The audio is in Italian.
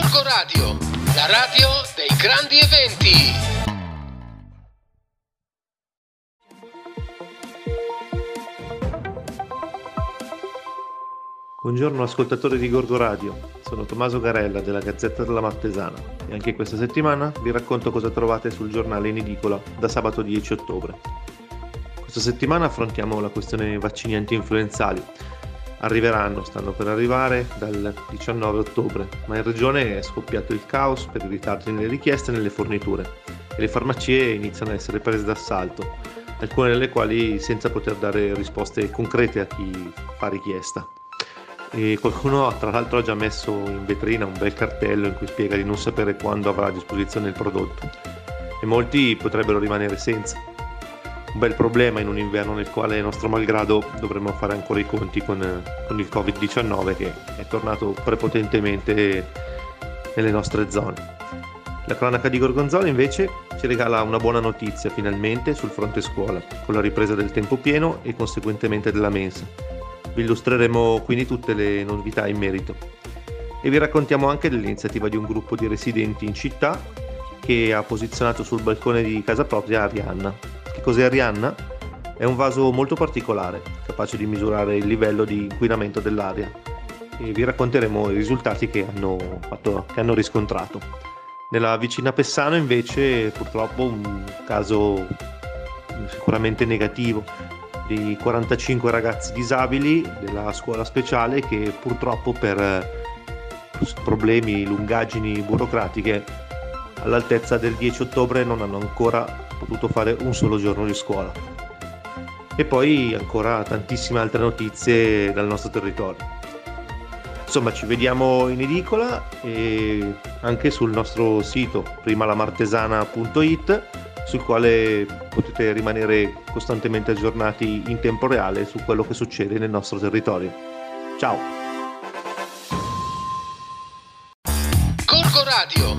Gorgo Radio, la radio dei grandi eventi. Buongiorno ascoltatori di Gorgo Radio, sono Tommaso Garella della Gazzetta della Martesana e anche questa settimana vi racconto cosa trovate sul giornale in edicola da sabato 10 ottobre. Questa settimana affrontiamo la questione vaccini anti-influenzali. Arriveranno, stanno per arrivare dal 19 ottobre, ma in regione è scoppiato il caos per i ritardi nelle richieste e nelle forniture e le farmacie iniziano a essere prese d'assalto, alcune delle quali senza poter dare risposte concrete a chi fa richiesta e qualcuno tra l'altro ha già messo in vetrina un bel cartello in cui spiega di non sapere quando avrà a disposizione il prodotto e molti potrebbero rimanere senza. Un bel problema in un inverno nel quale nostro malgrado dovremmo fare ancora i conti con, con il Covid-19 che è tornato prepotentemente nelle nostre zone. La cronaca di Gorgonzola invece ci regala una buona notizia finalmente sul fronte scuola, con la ripresa del tempo pieno e conseguentemente della mensa vi illustreremo quindi tutte le novità in merito e vi raccontiamo anche dell'iniziativa di un gruppo di residenti in città che ha posizionato sul balcone di casa propria Arianna. Che cos'è Arianna? È un vaso molto particolare, capace di misurare il livello di inquinamento dell'aria e vi racconteremo i risultati che hanno, fatto, che hanno riscontrato. Nella vicina Pessano invece purtroppo un caso sicuramente negativo di 45 ragazzi disabili della scuola speciale che purtroppo per eh, problemi, lungaggini burocratiche all'altezza del 10 ottobre non hanno ancora potuto fare un solo giorno di scuola. E poi ancora tantissime altre notizie dal nostro territorio. Insomma, ci vediamo in edicola e anche sul nostro sito primalamartesana.it sul quale potete rimanere costantemente aggiornati in tempo reale su quello che succede nel nostro territorio. Ciao! Corco Radio,